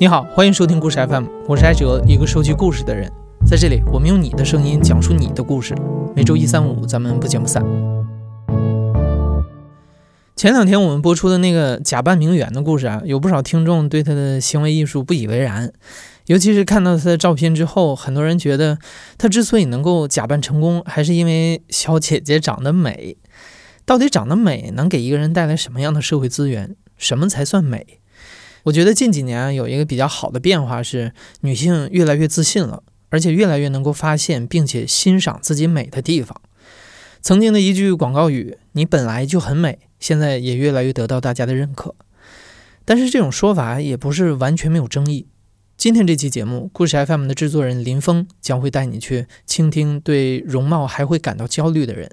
你好，欢迎收听故事 FM，我是艾哲，一个收集故事的人。在这里，我们用你的声音讲述你的故事。每周一、三、五，咱们不见不散。前两天我们播出的那个假扮名媛的故事啊，有不少听众对他的行为艺术不以为然，尤其是看到他的照片之后，很多人觉得他之所以能够假扮成功，还是因为小姐姐长得美。到底长得美能给一个人带来什么样的社会资源？什么才算美？我觉得近几年有一个比较好的变化是，女性越来越自信了，而且越来越能够发现并且欣赏自己美的地方。曾经的一句广告语“你本来就很美”，现在也越来越得到大家的认可。但是这种说法也不是完全没有争议。今天这期节目，故事 FM 的制作人林峰将会带你去倾听对容貌还会感到焦虑的人。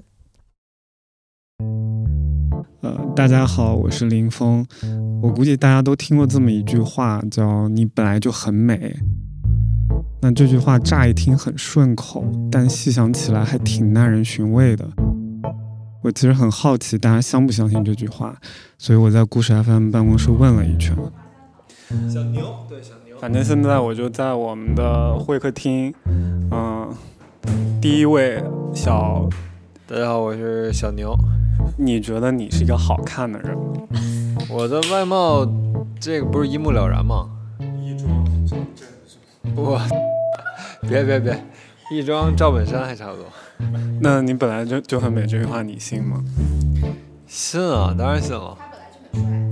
呃，大家好，我是林峰。我估计大家都听过这么一句话，叫“你本来就很美”。那这句话乍一听很顺口，但细想起来还挺耐人寻味的。我其实很好奇大家相不相信这句话，所以我在故事 FM 办公室问了一圈。小牛，对小牛。反正现在我就在我们的会客厅，嗯，第一位小，大家好，我是小牛。你觉得你是一个好看的人？我的外貌，这个不是一目了然吗？衣装照本我，别别别，一装赵本山还差不多。那你本来就就很美，这句话你信吗？信啊，当然信了。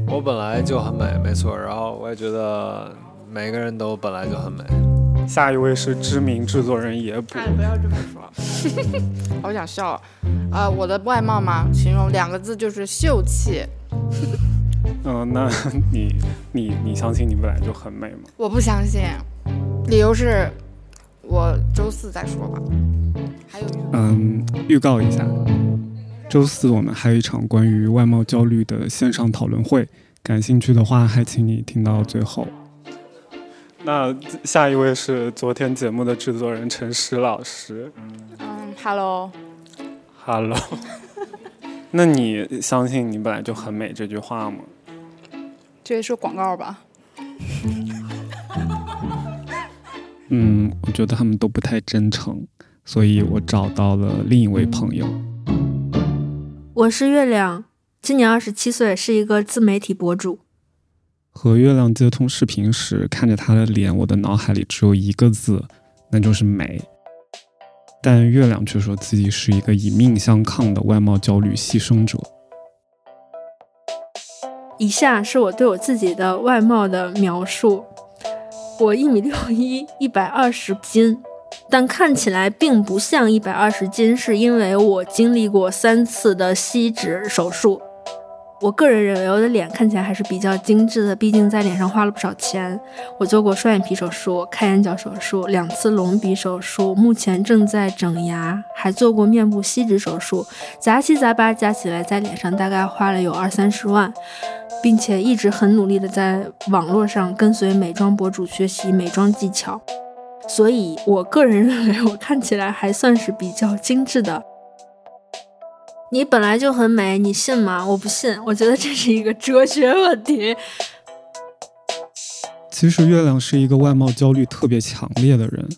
我本来就很美，没错。然后我也觉得每个人都本来就很美。下一位是知名制作人野捕。哎，不要这么说，好想笑啊！我的外貌吗，形容两个字就是秀气。嗯，那 你你你相信你本来就很美吗？我不相信，理由是，我周四再说吧。还有嗯，预告一下，周四我们还有一场关于外貌焦虑的线上讨论会，感兴趣的话还请你听到最后。那下一位是昨天节目的制作人陈石老师。嗯，Hello，Hello。那你相信你本来就很美这句话吗？这是广告吧？嗯，我觉得他们都不太真诚，所以我找到了另一位朋友。我是月亮，今年二十七岁，是一个自媒体博主。和月亮接通视频时，看着她的脸，我的脑海里只有一个字，那就是美。但月亮却说自己是一个以命相抗的外貌焦虑牺牲者。以下是我对我自己的外貌的描述：我一米六一，一百二十斤，但看起来并不像一百二十斤，是因为我经历过三次的吸脂手术。我个人认为我的脸看起来还是比较精致的，毕竟在脸上花了不少钱。我做过双眼皮手术、开眼角手术、两次隆鼻手术，目前正在整牙，还做过面部吸脂手术，杂七杂八加起来在脸上大概花了有二三十万，并且一直很努力的在网络上跟随美妆博主学习美妆技巧，所以我个人认为我看起来还算是比较精致的。你本来就很美，你信吗？我不信，我觉得这是一个哲学问题。其实月亮是一个外貌焦虑特别强烈的人，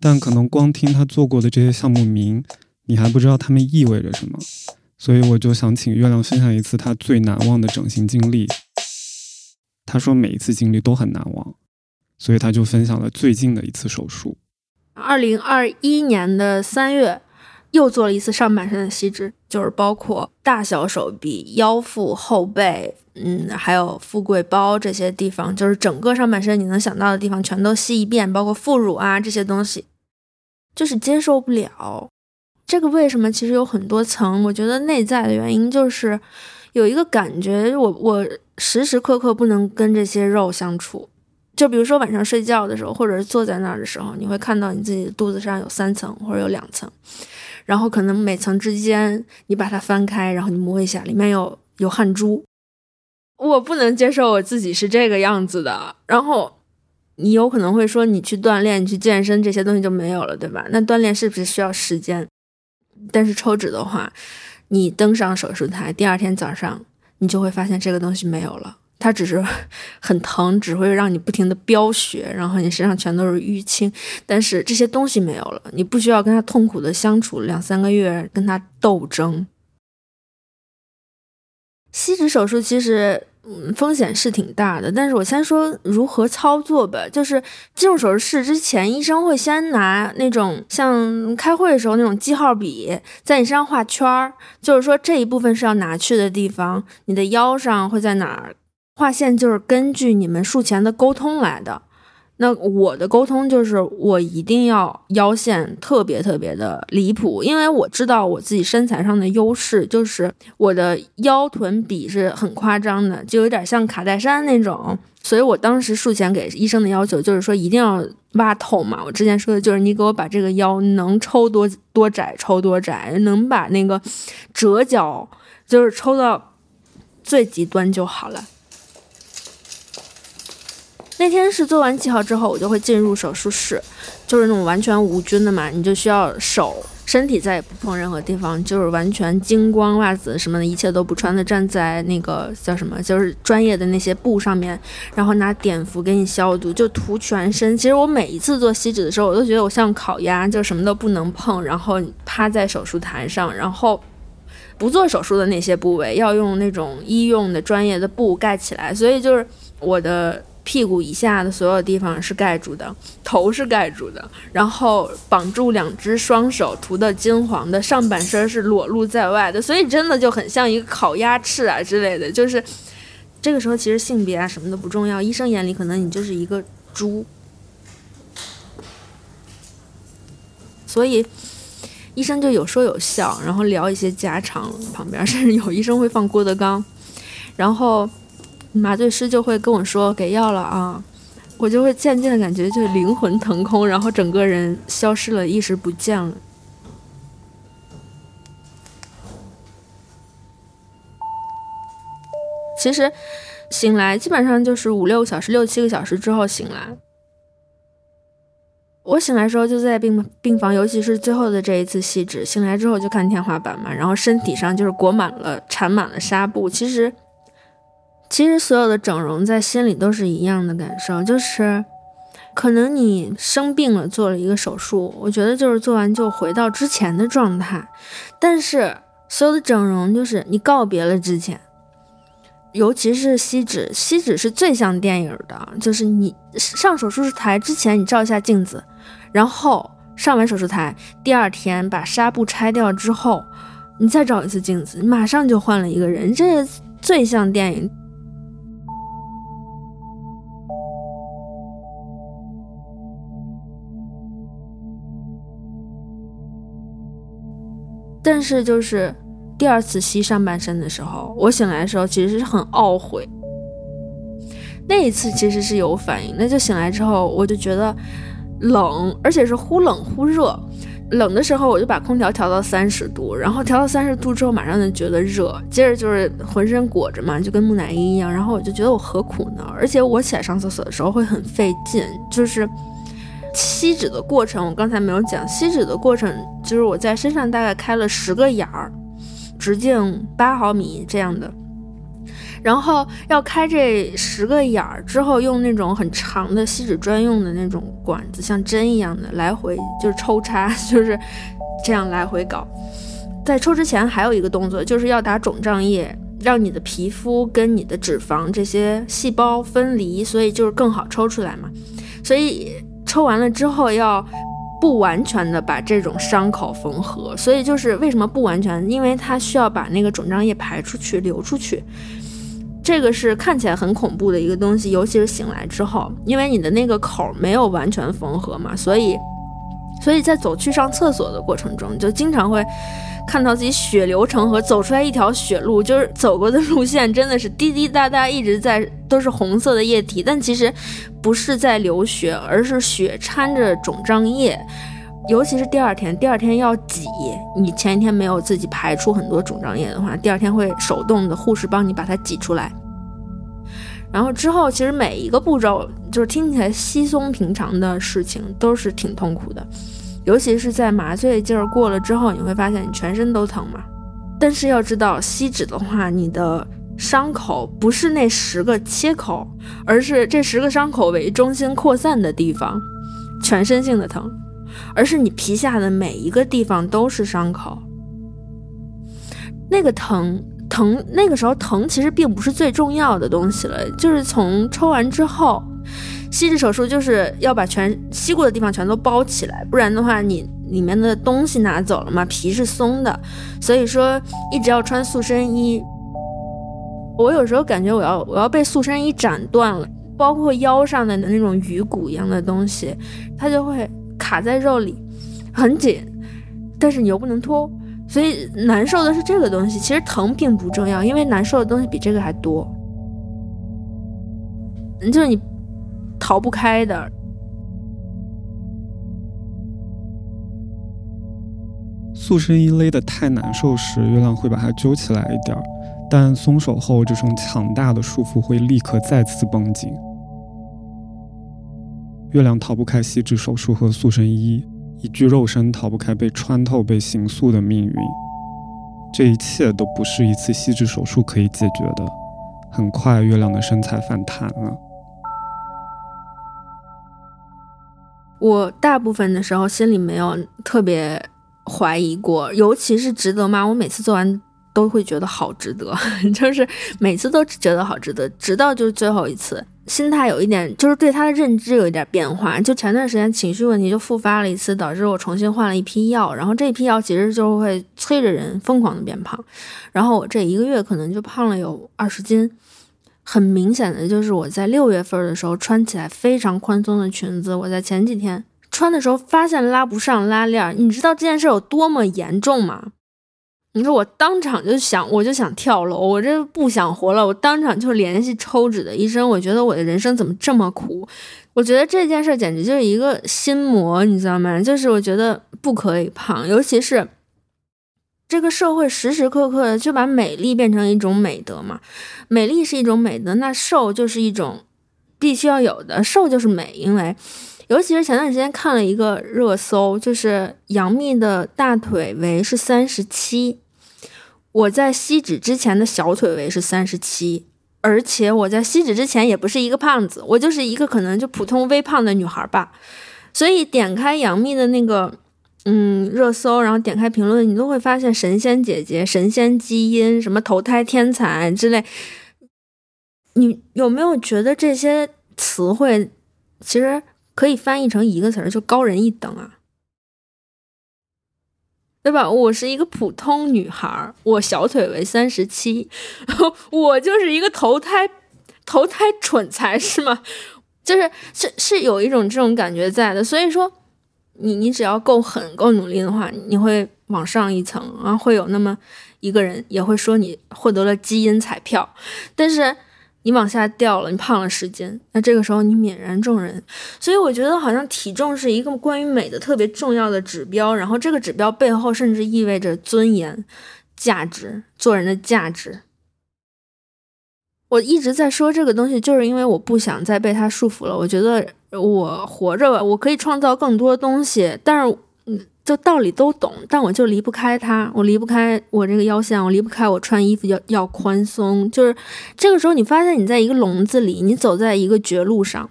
但可能光听他做过的这些项目名，你还不知道他们意味着什么。所以我就想请月亮分享一次他最难忘的整形经历。他说每一次经历都很难忘，所以他就分享了最近的一次手术。二零二一年的三月。又做了一次上半身的吸脂，就是包括大小手臂、腰腹、后背，嗯，还有富贵包这些地方，就是整个上半身你能想到的地方全都吸一遍，包括副乳啊这些东西，就是接受不了。这个为什么？其实有很多层。我觉得内在的原因就是有一个感觉，我我时时刻刻不能跟这些肉相处。就比如说晚上睡觉的时候，或者是坐在那儿的时候，你会看到你自己肚子上有三层或者有两层。然后可能每层之间，你把它翻开，然后你摸一下，里面有有汗珠。我不能接受我自己是这个样子的。然后你有可能会说，你去锻炼、你去健身，这些东西就没有了，对吧？那锻炼是不是需要时间？但是抽脂的话，你登上手术台，第二天早上你就会发现这个东西没有了，它只是 很疼，只会让你不停的飙血，然后你身上全都是淤青。但是这些东西没有了，你不需要跟他痛苦的相处两三个月，跟他斗争。吸脂手术其实。嗯，风险是挺大的，但是我先说如何操作吧。就是进入手术室之前，医生会先拿那种像开会的时候那种记号笔，在你身上画圈儿，就是说这一部分是要拿去的地方。你的腰上会在哪儿画线，就是根据你们术前的沟通来的。那我的沟通就是，我一定要腰线特别特别的离谱，因为我知道我自己身材上的优势，就是我的腰臀比是很夸张的，就有点像卡戴珊那种。所以我当时术前给医生的要求就是说，一定要挖透嘛。我之前说的就是，你给我把这个腰能抽多多窄抽多窄，能把那个折角就是抽到最极端就好了。那天是做完记号之后，我就会进入手术室，就是那种完全无菌的嘛，你就需要手、身体再也不碰任何地方，就是完全精光袜子什么的一切都不穿的站在那个叫什么，就是专业的那些布上面，然后拿碘伏给你消毒，就涂全身。其实我每一次做吸脂的时候，我都觉得我像烤鸭，就什么都不能碰，然后趴在手术台上，然后不做手术的那些部位要用那种医用的专业的布盖起来，所以就是我的。屁股以下的所有地方是盖住的，头是盖住的，然后绑住两只双手，涂的金黄的，上半身是裸露在外的，所以真的就很像一个烤鸭翅啊之类的。就是这个时候，其实性别啊什么都不重要，医生眼里可能你就是一个猪，所以医生就有说有笑，然后聊一些家常，旁边甚至有医生会放郭德纲，然后。麻醉师就会跟我说给药了啊，我就会渐渐的感觉就是灵魂腾空，然后整个人消失了，意识不见了。其实醒来基本上就是五六个小时、六七个小时之后醒来。我醒来的时候就在病病房，尤其是最后的这一次细致，醒来之后就看天花板嘛，然后身体上就是裹满了、缠满了纱布。其实。其实所有的整容在心里都是一样的感受，就是可能你生病了，做了一个手术，我觉得就是做完就回到之前的状态。但是所有的整容就是你告别了之前，尤其是吸脂，吸脂是最像电影的，就是你上手术台之前你照一下镜子，然后上完手术台第二天把纱布拆掉之后，你再照一次镜子，你马上就换了一个人，这最像电影。但是就是第二次吸上半身的时候，我醒来的时候其实是很懊悔。那一次其实是有反应，那就醒来之后我就觉得冷，而且是忽冷忽热。冷的时候我就把空调调到三十度，然后调到三十度之后马上就觉得热，接着就是浑身裹着嘛，就跟木乃伊一样。然后我就觉得我何苦呢？而且我起来上厕所的时候会很费劲，就是。吸脂的过程，我刚才没有讲。吸脂的过程就是我在身上大概开了十个眼儿，直径八毫米这样的。然后要开这十个眼儿之后，用那种很长的吸脂专用的那种管子，像针一样的来回就是抽插，就是这样来回搞。在抽之前还有一个动作，就是要打肿胀液，让你的皮肤跟你的脂肪这些细胞分离，所以就是更好抽出来嘛。所以。抽完了之后要不完全的把这种伤口缝合，所以就是为什么不完全？因为它需要把那个肿胀液排出去、流出去。这个是看起来很恐怖的一个东西，尤其是醒来之后，因为你的那个口没有完全缝合嘛，所以，所以在走去上厕所的过程中，就经常会。看到自己血流成河，走出来一条血路，就是走过的路线真的是滴滴答答一直在都是红色的液体，但其实不是在流血，而是血掺着肿胀液。尤其是第二天，第二天要挤，你前一天没有自己排出很多肿胀液的话，第二天会手动的护士帮你把它挤出来。然后之后，其实每一个步骤就是听起来稀松平常的事情，都是挺痛苦的。尤其是在麻醉劲儿过了之后，你会发现你全身都疼嘛。但是要知道，吸脂的话，你的伤口不是那十个切口，而是这十个伤口为中心扩散的地方，全身性的疼，而是你皮下的每一个地方都是伤口。那个疼疼，那个时候疼其实并不是最重要的东西了，就是从抽完之后，吸脂手术就是要把全吸过的地方全都包起来，不然的话你里面的东西拿走了嘛，皮是松的，所以说一直要穿塑身衣。我有时候感觉我要我要被塑身衣斩断了，包括腰上的那种鱼骨一样的东西，它就会卡在肉里，很紧，但是你又不能脱，所以难受的是这个东西。其实疼并不重要，因为难受的东西比这个还多，就是你逃不开的。塑身衣勒的太难受时，月亮会把它揪起来一点儿。但松手后，这种强大的束缚会立刻再次绷紧。月亮逃不开吸脂手术和塑身衣，一具肉身逃不开被穿透、被刑塑的命运。这一切都不是一次吸脂手术可以解决的。很快，月亮的身材反弹了。我大部分的时候心里没有特别怀疑过，尤其是值得吗？我每次做完。都会觉得好值得，就是每次都觉得好值得，直到就是最后一次，心态有一点，就是对他的认知有一点变化。就前段时间情绪问题就复发了一次，导致我重新换了一批药，然后这批药其实就会催着人疯狂的变胖，然后我这一个月可能就胖了有二十斤。很明显的就是我在六月份的时候穿起来非常宽松的裙子，我在前几天穿的时候发现拉不上拉链，你知道这件事有多么严重吗？你说我当场就想，我就想跳楼，我这不想活了。我当场就联系抽脂的医生，我觉得我的人生怎么这么苦？我觉得这件事简直就是一个心魔，你知道吗？就是我觉得不可以胖，尤其是这个社会时时刻刻的就把美丽变成一种美德嘛。美丽是一种美德，那瘦就是一种必须要有的，瘦就是美，因为。尤其是前段时间看了一个热搜，就是杨幂的大腿围是三十七。我在吸脂之前的小腿围是三十七，而且我在吸脂之前也不是一个胖子，我就是一个可能就普通微胖的女孩吧。所以点开杨幂的那个嗯热搜，然后点开评论，你都会发现神仙姐姐、神仙基因、什么投胎天才之类。你有没有觉得这些词汇其实可以翻译成一个词儿，就高人一等啊？对吧？我是一个普通女孩，我小腿围三十七，我就是一个投胎投胎蠢材是吗？就是是是有一种这种感觉在的。所以说，你你只要够狠够努力的话，你会往上一层，然后会有那么一个人也会说你获得了基因彩票，但是。你往下掉了，你胖了十斤，那这个时候你泯然众人。所以我觉得好像体重是一个关于美的特别重要的指标，然后这个指标背后甚至意味着尊严、价值、做人的价值。我一直在说这个东西，就是因为我不想再被它束缚了。我觉得我活着吧，我可以创造更多东西，但是。就道理都懂，但我就离不开它，我离不开我这个腰线，我离不开我穿衣服要要宽松。就是这个时候，你发现你在一个笼子里，你走在一个绝路上。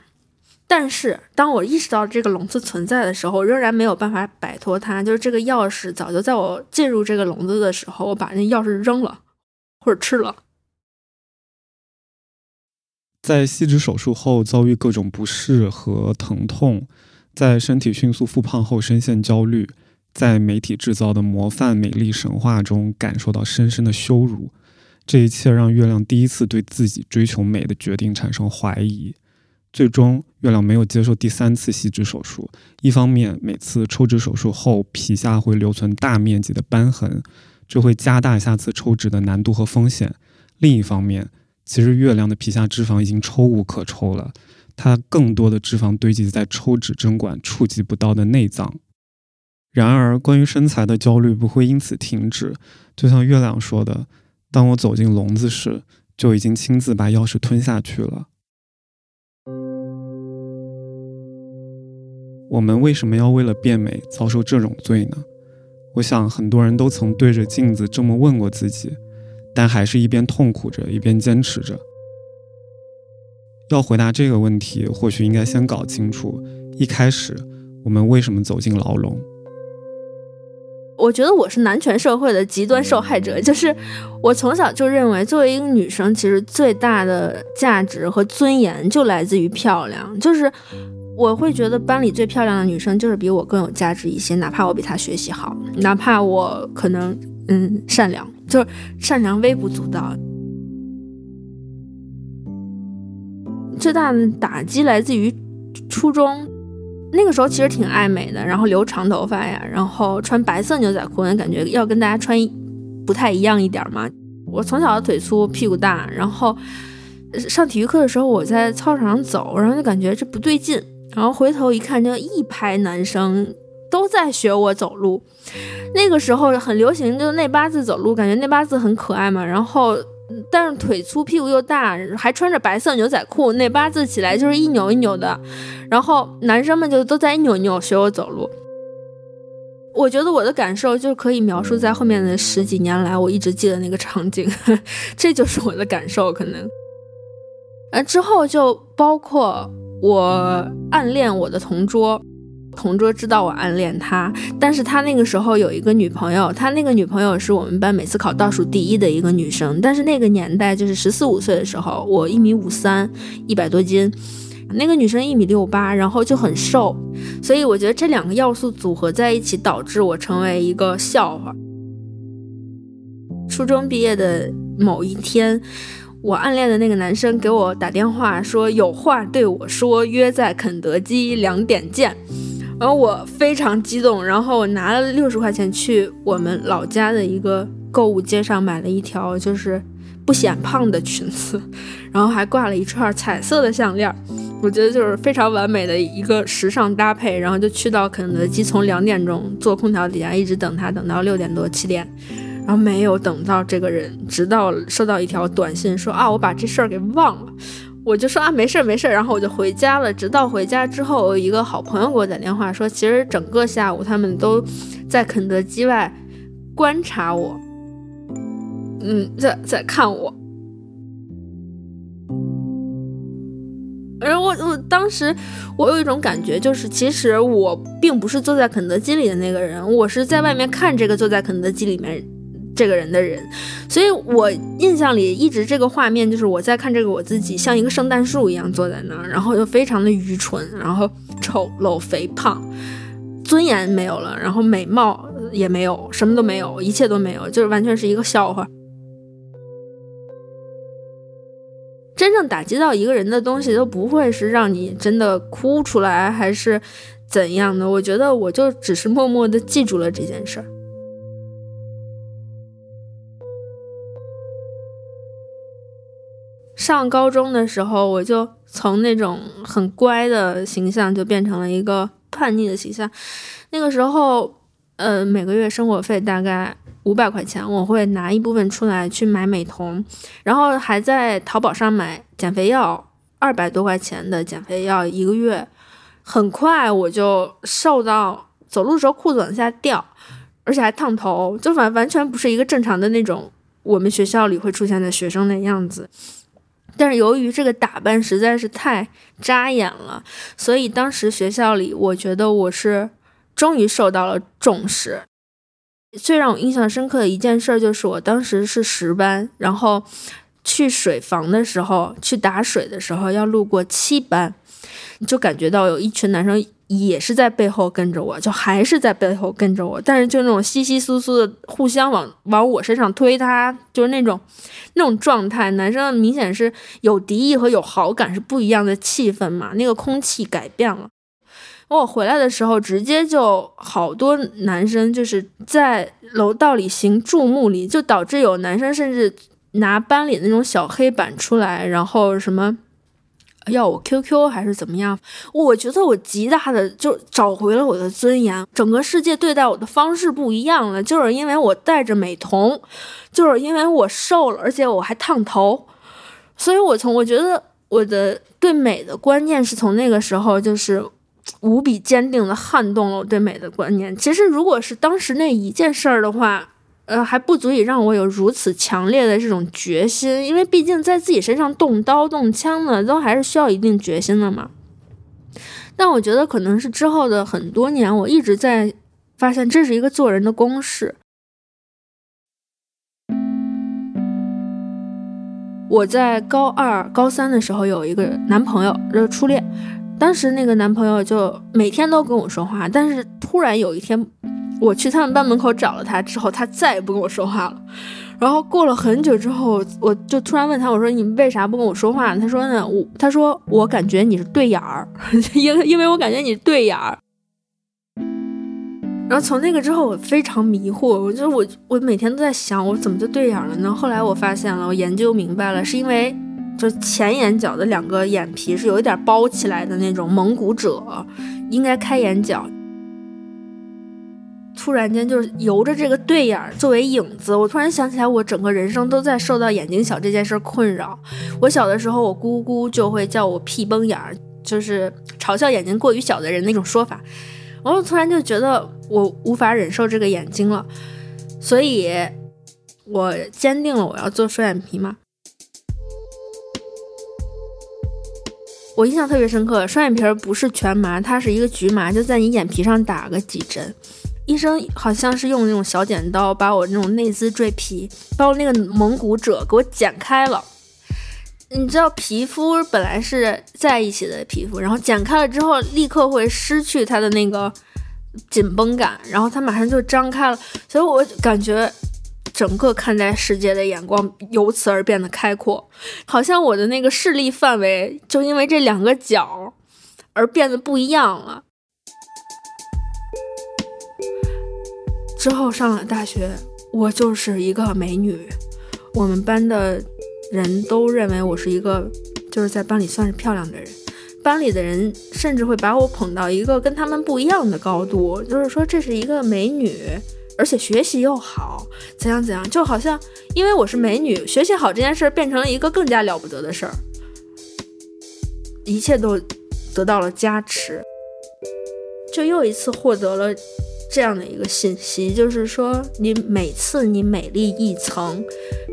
但是当我意识到这个笼子存在的时候，仍然没有办法摆脱它。就是这个钥匙早就在我进入这个笼子的时候，我把那钥匙扔了，或者吃了。在吸脂手术后遭遇各种不适和疼痛，在身体迅速复胖后深陷焦虑。在媒体制造的模范美丽神话中，感受到深深的羞辱。这一切让月亮第一次对自己追求美的决定产生怀疑。最终，月亮没有接受第三次吸脂手术。一方面，每次抽脂手术后皮下会留存大面积的瘢痕，这会加大下次抽脂的难度和风险；另一方面，其实月亮的皮下脂肪已经抽无可抽了，它更多的脂肪堆积在抽脂针管触及不到的内脏。然而，关于身材的焦虑不会因此停止。就像月亮说的：“当我走进笼子时，就已经亲自把钥匙吞下去了。”我们为什么要为了变美遭受这种罪呢？我想很多人都曾对着镜子这么问过自己。但还是一边痛苦着，一边坚持着。要回答这个问题，或许应该先搞清楚一开始我们为什么走进牢笼。我觉得我是男权社会的极端受害者，就是我从小就认为，作为一个女生，其实最大的价值和尊严就来自于漂亮。就是我会觉得班里最漂亮的女生就是比我更有价值一些，哪怕我比她学习好，哪怕我可能嗯善良，就是善良微不足道。最大的打击来自于初中。那个时候其实挺爱美的，然后留长头发呀，然后穿白色牛仔裤，感觉要跟大家穿不太一样一点嘛。我从小腿粗屁股大，然后上体育课的时候，我在操场上走，然后就感觉这不对劲，然后回头一看，就一排男生都在学我走路。那个时候很流行，就内八字走路，感觉内八字很可爱嘛，然后。但是腿粗屁股又大，还穿着白色牛仔裤，那八字起来就是一扭一扭的，然后男生们就都在一扭一扭学我走路。我觉得我的感受就可以描述在后面的十几年来，我一直记得那个场景，这就是我的感受。可能，呃，之后就包括我暗恋我的同桌。同桌知道我暗恋他，但是他那个时候有一个女朋友，他那个女朋友是我们班每次考倒数第一的一个女生。但是那个年代就是十四五岁的时候，我一米五三，一百多斤，那个女生一米六八，然后就很瘦，所以我觉得这两个要素组合在一起，导致我成为一个笑话。初中毕业的某一天，我暗恋的那个男生给我打电话说有话对我说，约在肯德基两点见。然后我非常激动，然后我拿了六十块钱去我们老家的一个购物街上买了一条就是不显胖的裙子，然后还挂了一串彩色的项链，我觉得就是非常完美的一个时尚搭配。然后就去到肯德基，从两点钟坐空调底下一直等他，等到六点多七点，然后没有等到这个人，直到收到一条短信说啊，我把这事儿给忘了。我就说啊，没事儿没事儿，然后我就回家了。直到回家之后，我一个好朋友给我打电话说，其实整个下午他们都在肯德基外观察我，嗯，在在看我。然后我我当时我有一种感觉，就是其实我并不是坐在肯德基里的那个人，我是在外面看这个坐在肯德基里面。这个人的人，所以我印象里一直这个画面就是我在看这个我自己像一个圣诞树一样坐在那儿，然后又非常的愚蠢，然后丑陋肥胖，尊严没有了，然后美貌也没有，什么都没有，一切都没有，就是完全是一个笑话。真正打击到一个人的东西都不会是让你真的哭出来，还是怎样的？我觉得我就只是默默的记住了这件事儿。上高中的时候，我就从那种很乖的形象，就变成了一个叛逆的形象。那个时候，呃，每个月生活费大概五百块钱，我会拿一部分出来去买美瞳，然后还在淘宝上买减肥药，二百多块钱的减肥药一个月。很快我就瘦到走路的时候裤子往下掉，而且还烫头，就完完全不是一个正常的那种我们学校里会出现的学生的样子。但是由于这个打扮实在是太扎眼了，所以当时学校里，我觉得我是终于受到了重视。最让我印象深刻的一件事就是，我当时是十班，然后去水房的时候，去打水的时候要路过七班，就感觉到有一群男生。也是在背后跟着我，就还是在背后跟着我，但是就那种稀稀疏疏的，互相往往我身上推，他就是那种那种状态。男生明显是有敌意和有好感是不一样的气氛嘛，那个空气改变了。我回来的时候，直接就好多男生就是在楼道里行注目礼，就导致有男生甚至拿班里那种小黑板出来，然后什么。要我 QQ 还是怎么样？我觉得我极大的就找回了我的尊严。整个世界对待我的方式不一样了，就是因为我戴着美瞳，就是因为我瘦了，而且我还烫头。所以，我从我觉得我的对美的观念是从那个时候就是无比坚定的撼动了我对美的观念。其实，如果是当时那一件事儿的话，呃，还不足以让我有如此强烈的这种决心，因为毕竟在自己身上动刀动枪的，都还是需要一定决心的嘛。但我觉得可能是之后的很多年，我一直在发现这是一个做人的公式。我在高二、高三的时候有一个男朋友，就是初恋。当时那个男朋友就每天都跟我说话，但是突然有一天。我去他们班门口找了他之后，他再也不跟我说话了。然后过了很久之后，我就突然问他：“我说你为啥不跟我说话？”他说：“呢，我他说我感觉你是对眼儿，因因为我感觉你是对眼儿。”然后从那个之后，我非常迷惑，我就我我每天都在想，我怎么就对眼了呢？后来我发现了，我研究明白了，是因为就前眼角的两个眼皮是有一点包起来的那种蒙古褶，应该开眼角。突然间，就是由着这个对眼作为影子，我突然想起来，我整个人生都在受到眼睛小这件事困扰。我小的时候，我姑姑就会叫我屁崩眼，就是嘲笑眼睛过于小的人那种说法。然后突然就觉得我无法忍受这个眼睛了，所以我坚定了我要做双眼皮嘛。我印象特别深刻，双眼皮儿不是全麻，它是一个局麻，就在你眼皮上打个几针。医生好像是用那种小剪刀把我那种内眦赘皮，把我那个蒙古褶给我剪开了。你知道皮肤本来是在一起的皮肤，然后剪开了之后，立刻会失去它的那个紧绷感，然后它马上就张开了。所以我感觉整个看待世界的眼光由此而变得开阔，好像我的那个视力范围就因为这两个角而变得不一样了。之后上了大学，我就是一个美女。我们班的人都认为我是一个，就是在班里算是漂亮的人。班里的人甚至会把我捧到一个跟他们不一样的高度，就是说这是一个美女，而且学习又好，怎样怎样，就好像因为我是美女，学习好这件事儿变成了一个更加了不得的事儿，一切都得到了加持，就又一次获得了。这样的一个信息，就是说，你每次你美丽一层，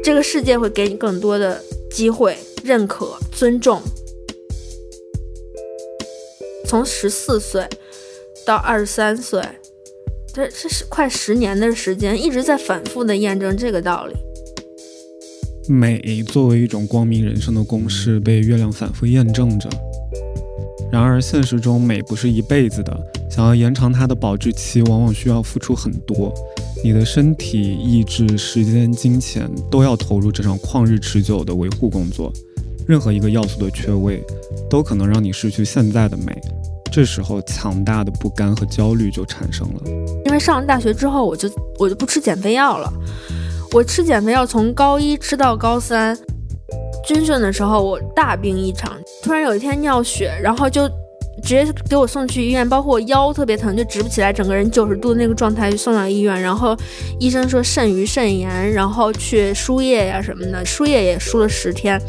这个世界会给你更多的机会、认可、尊重。从十四岁到二十三岁，这这是快十年的时间，一直在反复的验证这个道理。美作为一种光明人生的公式，被月亮反复验证着。然而，现实中美不是一辈子的。想要延长它的保质期，往往需要付出很多，你的身体、意志、时间、金钱都要投入这场旷日持久的维护工作。任何一个要素的缺位，都可能让你失去现在的美。这时候，强大的不甘和焦虑就产生了。因为上了大学之后，我就我就不吃减肥药了。我吃减肥药从高一吃到高三，军训的时候我大病一场，突然有一天尿血，然后就。直接给我送去医院，包括我腰特别疼，就直不起来，整个人九十度那个状态就送到医院。然后医生说肾盂肾炎，然后去输液呀什么的，输液也输了十天。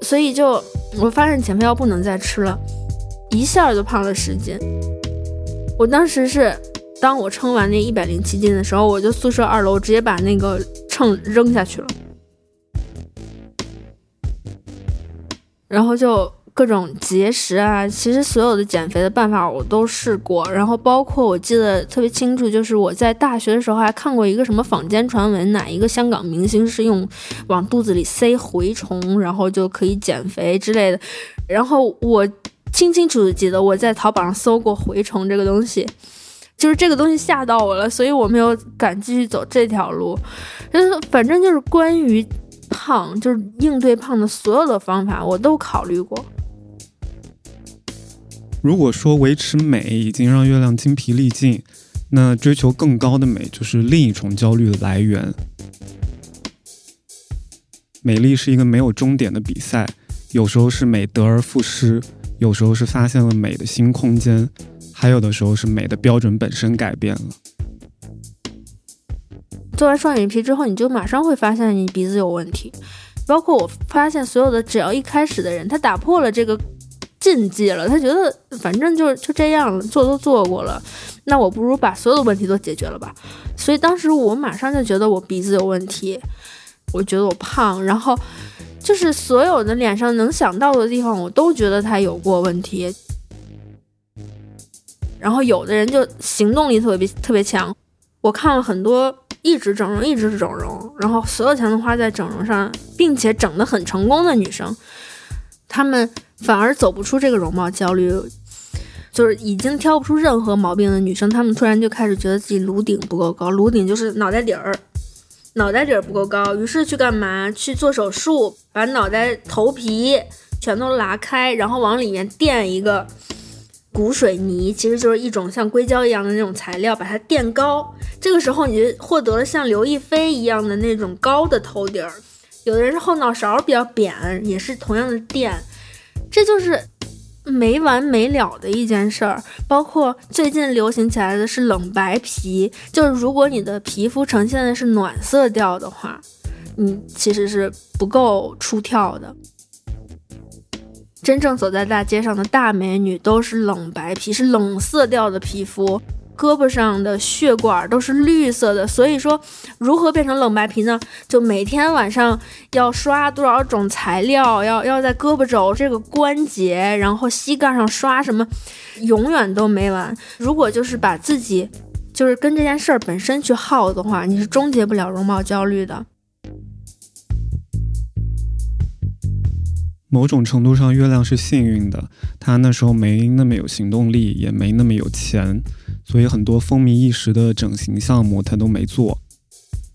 所以就我发现减肥药不能再吃了，一下就胖了十斤。我当时是当我称完那一百零七斤的时候，我就宿舍二楼直接把那个秤扔下去了，然后就。各种节食啊，其实所有的减肥的办法我都试过，然后包括我记得特别清楚，就是我在大学的时候还看过一个什么坊间传闻，哪一个香港明星是用往肚子里塞蛔虫，然后就可以减肥之类的。然后我清清楚楚记得我在淘宝上搜过蛔虫这个东西，就是这个东西吓到我了，所以我没有敢继续走这条路。就是反正就是关于胖，就是应对胖的所有的方法我都考虑过。如果说维持美已经让月亮精疲力尽，那追求更高的美就是另一重焦虑的来源。美丽是一个没有终点的比赛，有时候是美得而复失，有时候是发现了美的新空间，还有的时候是美的标准本身改变了。做完双眼皮之后，你就马上会发现你鼻子有问题。包括我发现，所有的只要一开始的人，他打破了这个。禁忌了，他觉得反正就就这样了，做都做过了，那我不如把所有的问题都解决了吧。所以当时我马上就觉得我鼻子有问题，我觉得我胖，然后就是所有的脸上能想到的地方，我都觉得它有过问题。然后有的人就行动力特别特别强，我看了很多一直整容一直整容，然后所有钱都花在整容上，并且整得很成功的女生，她们反而走不出这个容貌焦虑。就是已经挑不出任何毛病的女生，她们突然就开始觉得自己颅顶不够高，颅顶就是脑袋底儿，脑袋底儿不够高，于是去干嘛？去做手术，把脑袋头皮全都拉开，然后往里面垫一个骨水泥，其实就是一种像硅胶一样的那种材料，把它垫高。这个时候你就获得了像刘亦菲一样的那种高的头顶儿。有的人是后脑勺比较扁，也是同样的垫，这就是。没完没了的一件事儿，包括最近流行起来的是冷白皮，就是如果你的皮肤呈现的是暖色调的话，你其实是不够出挑的。真正走在大街上的大美女都是冷白皮，是冷色调的皮肤。胳膊上的血管都是绿色的，所以说如何变成冷白皮呢？就每天晚上要刷多少种材料，要要在胳膊肘这个关节，然后膝盖上刷什么，永远都没完。如果就是把自己就是跟这件事儿本身去耗的话，你是终结不了容貌焦虑的。某种程度上，月亮是幸运的，他那时候没那么有行动力，也没那么有钱。所以很多风靡一时的整形项目他都没做，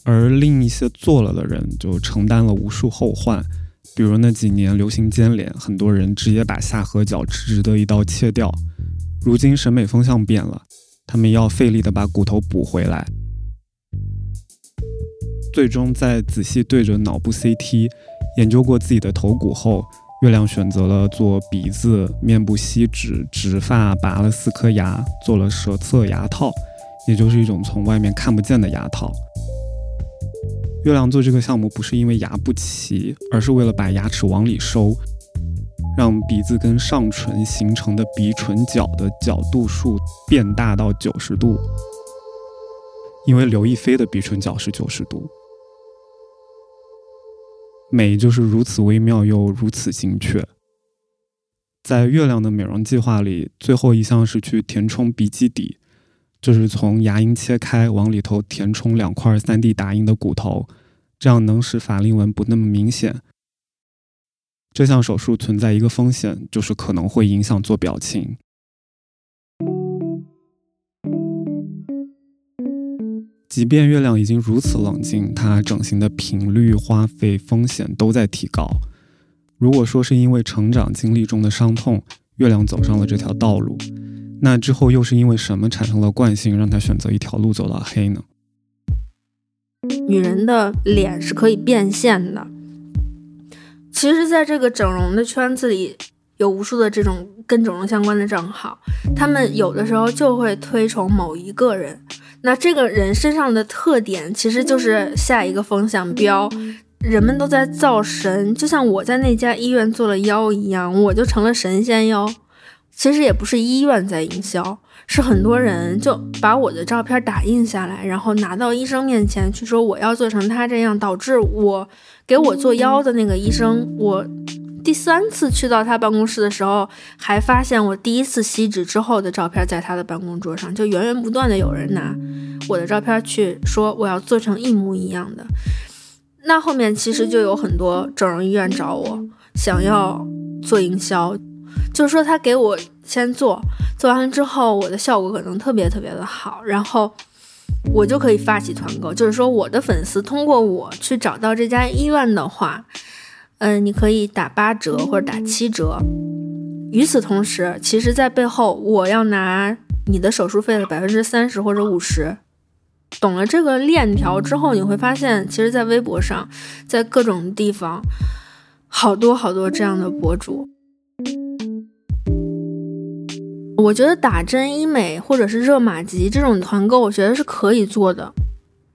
而另一些做了的人就承担了无数后患，比如那几年流行尖脸，很多人直接把下颌角直直的一刀切掉。如今审美风向变了，他们要费力的把骨头补回来，最终在仔细对着脑部 CT 研究过自己的头骨后。月亮选择了做鼻子、面部吸脂、植发，拔了四颗牙，做了舌侧牙套，也就是一种从外面看不见的牙套。月亮做这个项目不是因为牙不齐，而是为了把牙齿往里收，让鼻子跟上唇形成的鼻唇角的角度数变大到九十度。因为刘亦菲的鼻唇角是九十度。美就是如此微妙又如此精确。在月亮的美容计划里，最后一项是去填充鼻基底，就是从牙龈切开，往里头填充两块 3D 打印的骨头，这样能使法令纹不那么明显。这项手术存在一个风险，就是可能会影响做表情。即便月亮已经如此冷静，它整形的频率、花费、风险都在提高。如果说是因为成长经历中的伤痛，月亮走上了这条道路，那之后又是因为什么产生了惯性，让他选择一条路走到黑呢？女人的脸是可以变现的。其实，在这个整容的圈子里，有无数的这种跟整容相关的账号，他们有的时候就会推崇某一个人。那这个人身上的特点，其实就是下一个风向标。人们都在造神，就像我在那家医院做了妖一样，我就成了神仙腰。其实也不是医院在营销，是很多人就把我的照片打印下来，然后拿到医生面前去说我要做成他这样，导致我给我做妖的那个医生，我。第三次去到他办公室的时候，还发现我第一次吸脂之后的照片在他的办公桌上，就源源不断的有人拿我的照片去说我要做成一模一样的。那后面其实就有很多整容医院找我，想要做营销，就是说他给我先做，做完了之后我的效果可能特别特别的好，然后我就可以发起团购，就是说我的粉丝通过我去找到这家医院的话。嗯，你可以打八折或者打七折。与此同时，其实，在背后我要拿你的手术费的百分之三十或者五十。懂了这个链条之后，你会发现，其实，在微博上，在各种地方，好多好多这样的博主。我觉得打针医美或者是热玛吉这种团购，我觉得是可以做的。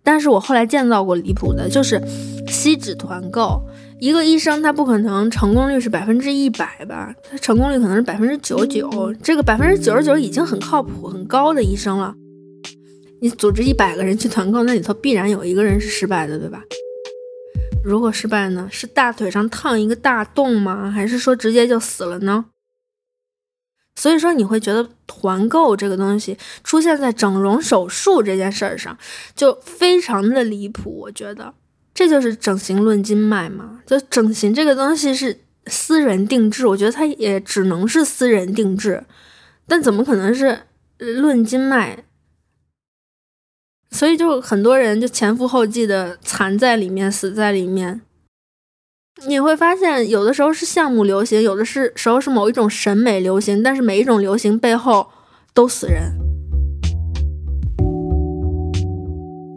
但是我后来见到过离谱的，就是吸脂团购。一个医生他不可能成功率是百分之一百吧？他成功率可能是百分之九十九。这个百分之九十九已经很靠谱、很高的医生了。你组织一百个人去团购，那里头必然有一个人是失败的，对吧？如果失败呢？是大腿上烫一个大洞吗？还是说直接就死了呢？所以说，你会觉得团购这个东西出现在整容手术这件事儿上，就非常的离谱。我觉得这就是整形论斤卖嘛。就整形这个东西是私人定制，我觉得它也只能是私人定制，但怎么可能是论斤卖？所以就很多人就前赴后继的残在里面，死在里面。你会发现，有的时候是项目流行，有的是时候是某一种审美流行，但是每一种流行背后都死人。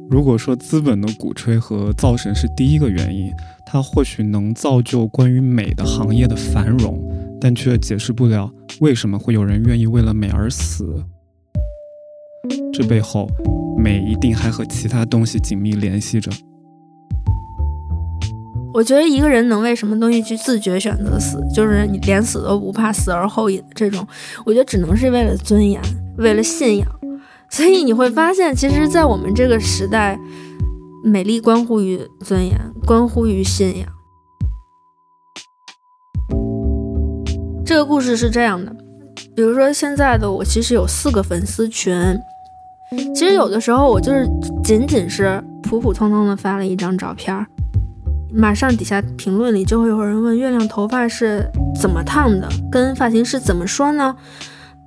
如果说资本的鼓吹和造神是第一个原因，它或许能造就关于美的行业的繁荣，但却解释不了为什么会有人愿意为了美而死。这背后，美一定还和其他东西紧密联系着。我觉得一个人能为什么东西去自觉选择死，就是你连死都不怕，死而后已的这种，我觉得只能是为了尊严，为了信仰。所以你会发现，其实，在我们这个时代，美丽关乎于尊严，关乎于信仰。这个故事是这样的，比如说现在的我，其实有四个粉丝群。其实有的时候，我就是仅仅是普普通通的发了一张照片。马上底下评论里就会有人问：月亮头发是怎么烫的？跟发型师怎么说呢？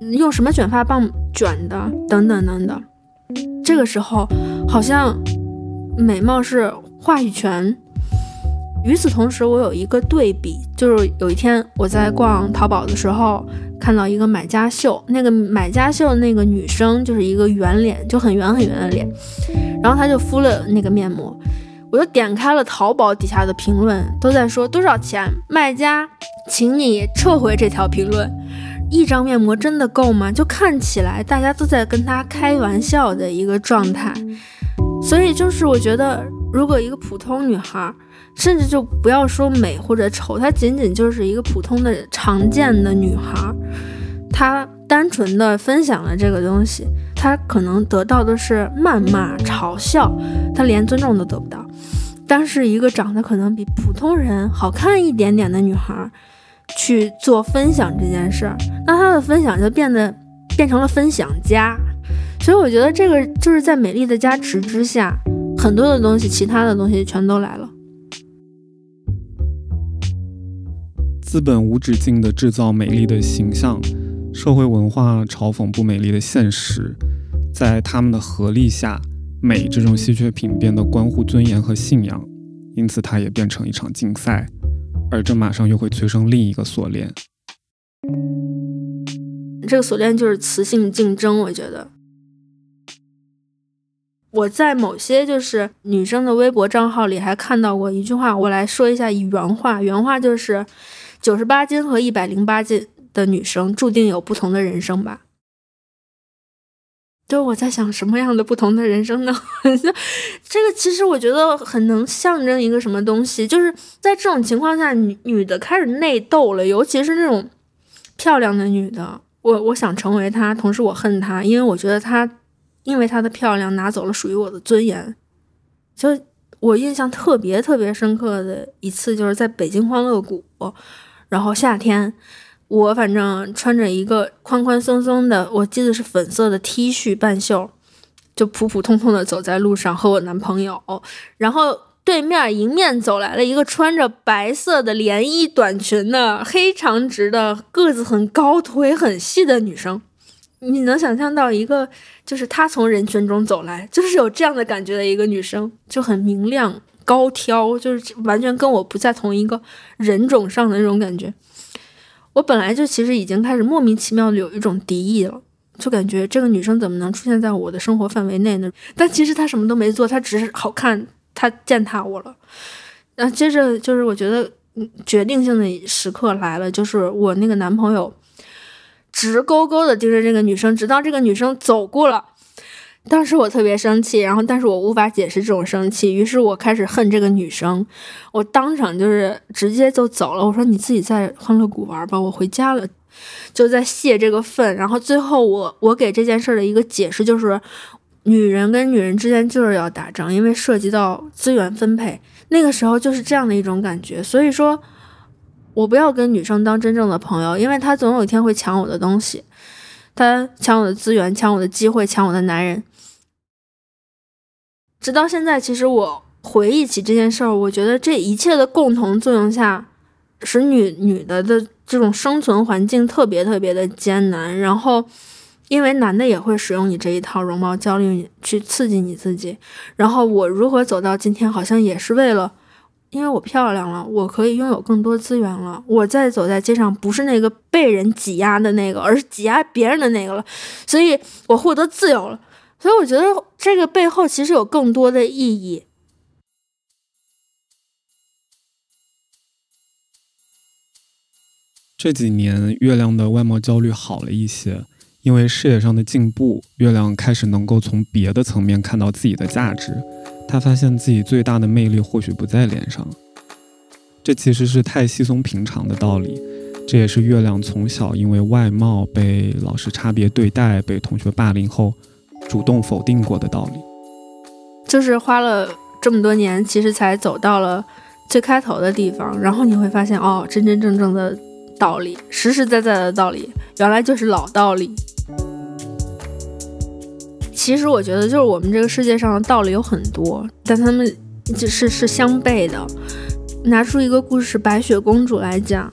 用什么卷发棒卷的？等等等等。这个时候好像美貌是话语权。与此同时，我有一个对比，就是有一天我在逛淘宝的时候，看到一个买家秀，那个买家秀那个女生就是一个圆脸，就很圆很圆的脸，然后她就敷了那个面膜。我就点开了淘宝底下的评论，都在说多少钱？卖家，请你撤回这条评论。一张面膜真的够吗？就看起来大家都在跟他开玩笑的一个状态。所以就是我觉得，如果一个普通女孩，甚至就不要说美或者丑，她仅仅就是一个普通的常见的女孩，她单纯的分享了这个东西，她可能得到的是谩骂、嘲笑，她连尊重都得不到。但是一个长得可能比普通人好看一点点的女孩，去做分享这件事儿，那他的分享就变得变成了分享家。所以我觉得这个就是在美丽的加持之下，很多的东西，其他的东西全都来了。资本无止境地制造美丽的形象，社会文化嘲讽不美丽的现实，在他们的合力下。美这种稀缺品变得关乎尊严和信仰，因此它也变成一场竞赛，而这马上又会催生另一个锁链。这个锁链就是雌性竞争。我觉得我在某些就是女生的微博账号里还看到过一句话，我来说一下原话。原话就是：九十八斤和一百零八斤的女生注定有不同的人生吧。就我在想什么样的不同的人生呢？这个其实我觉得很能象征一个什么东西，就是在这种情况下，女女的开始内斗了，尤其是那种漂亮的女的，我我想成为她，同时我恨她，因为我觉得她因为她的漂亮拿走了属于我的尊严。就我印象特别特别深刻的一次，就是在北京欢乐谷，然后夏天。我反正穿着一个宽宽松松的，我记得是粉色的 T 恤半袖，就普普通通的走在路上和我男朋友，然后对面迎面走来了一个穿着白色的连衣短裙的黑长直的个子很高腿很细的女生，你能想象到一个就是她从人群中走来，就是有这样的感觉的一个女生，就很明亮高挑，就是完全跟我不在同一个人种上的那种感觉。我本来就其实已经开始莫名其妙的有一种敌意了，就感觉这个女生怎么能出现在我的生活范围内呢？但其实她什么都没做，她只是好看，她践踏我了。然后接着就是我觉得决定性的时刻来了，就是我那个男朋友直勾勾的盯着这个女生，直到这个女生走过了。当时我特别生气，然后但是我无法解释这种生气，于是我开始恨这个女生，我当场就是直接就走了。我说你自己在欢乐谷玩吧，我回家了，就在泄这个愤。然后最后我我给这件事的一个解释就是，女人跟女人之间就是要打仗，因为涉及到资源分配。那个时候就是这样的一种感觉，所以说，我不要跟女生当真正的朋友，因为她总有一天会抢我的东西，她抢我的资源，抢我的机会，抢我的男人。直到现在，其实我回忆起这件事儿，我觉得这一切的共同作用下，使女女的的这种生存环境特别特别的艰难，然后。因为男的也会使用你这一套容貌焦虑去刺激你自己，然后我如何走到今天，好像也是为了，因为我漂亮了，我可以拥有更多资源了，我再走在街上不是那个被人挤压的那个，而是挤压别人的那个了，所以我获得自由了，所以我觉得这个背后其实有更多的意义。这几年，月亮的外貌焦虑好了一些。因为事业上的进步，月亮开始能够从别的层面看到自己的价值。他发现自己最大的魅力或许不在脸上，这其实是太稀松平常的道理。这也是月亮从小因为外貌被老师差别对待、被同学霸凌后，主动否定过的道理。就是花了这么多年，其实才走到了最开头的地方，然后你会发现，哦，真真正正的道理，实实在在的道理，原来就是老道理。其实我觉得，就是我们这个世界上的道理有很多，但他们就是是相悖的。拿出一个故事《白雪公主》来讲，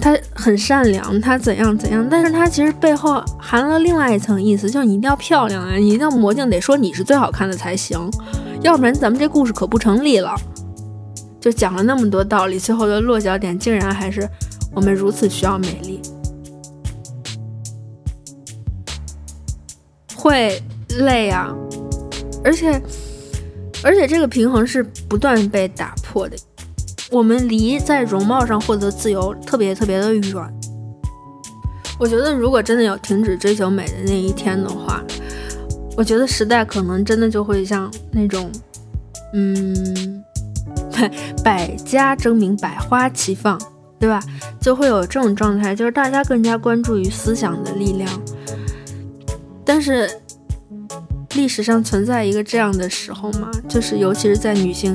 她很善良，她怎样怎样，但是她其实背后含了另外一层意思，就是你一定要漂亮啊，你一定要魔镜得说你是最好看的才行，要不然咱们这故事可不成立了。就讲了那么多道理，最后的落脚点竟然还是我们如此需要美丽，会。累啊，而且，而且这个平衡是不断被打破的。我们离在容貌上获得自由特别特别的远。我觉得，如果真的有停止追求美的那一天的话，我觉得时代可能真的就会像那种，嗯，百家争鸣，百花齐放，对吧？就会有这种状态，就是大家更加关注于思想的力量，但是。历史上存在一个这样的时候吗？就是尤其是在女性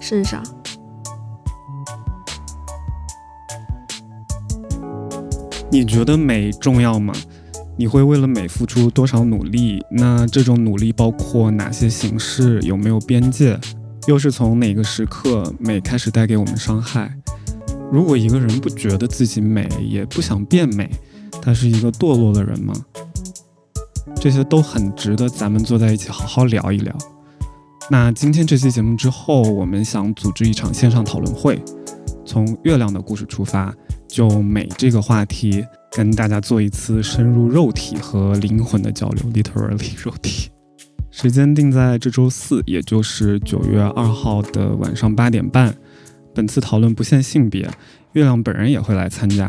身上。你觉得美重要吗？你会为了美付出多少努力？那这种努力包括哪些形式？有没有边界？又是从哪个时刻美开始带给我们伤害？如果一个人不觉得自己美，也不想变美，他是一个堕落的人吗？这些都很值得咱们坐在一起好好聊一聊。那今天这期节目之后，我们想组织一场线上讨论会，从月亮的故事出发，就美这个话题跟大家做一次深入肉体和灵魂的交流，literally 肉体。时间定在这周四，也就是九月二号的晚上八点半。本次讨论不限性别，月亮本人也会来参加。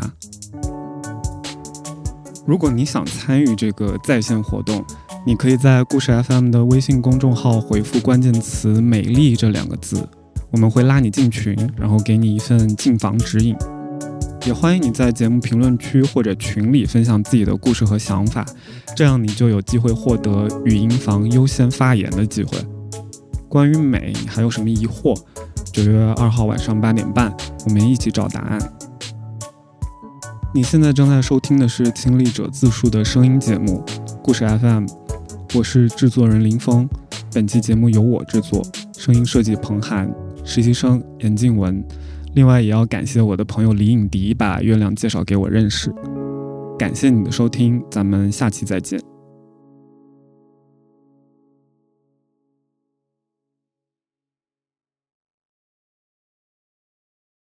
如果你想参与这个在线活动，你可以在故事 FM 的微信公众号回复关键词“美丽”这两个字，我们会拉你进群，然后给你一份进房指引。也欢迎你在节目评论区或者群里分享自己的故事和想法，这样你就有机会获得语音房优先发言的机会。关于美，你还有什么疑惑？九月二号晚上八点半，我们一起找答案。你现在正在收听的是《亲历者自述》的声音节目《故事 FM》，我是制作人林峰。本期节目由我制作，声音设计彭涵，实习生严静文。另外，也要感谢我的朋友李颖迪把月亮介绍给我认识。感谢你的收听，咱们下期再见。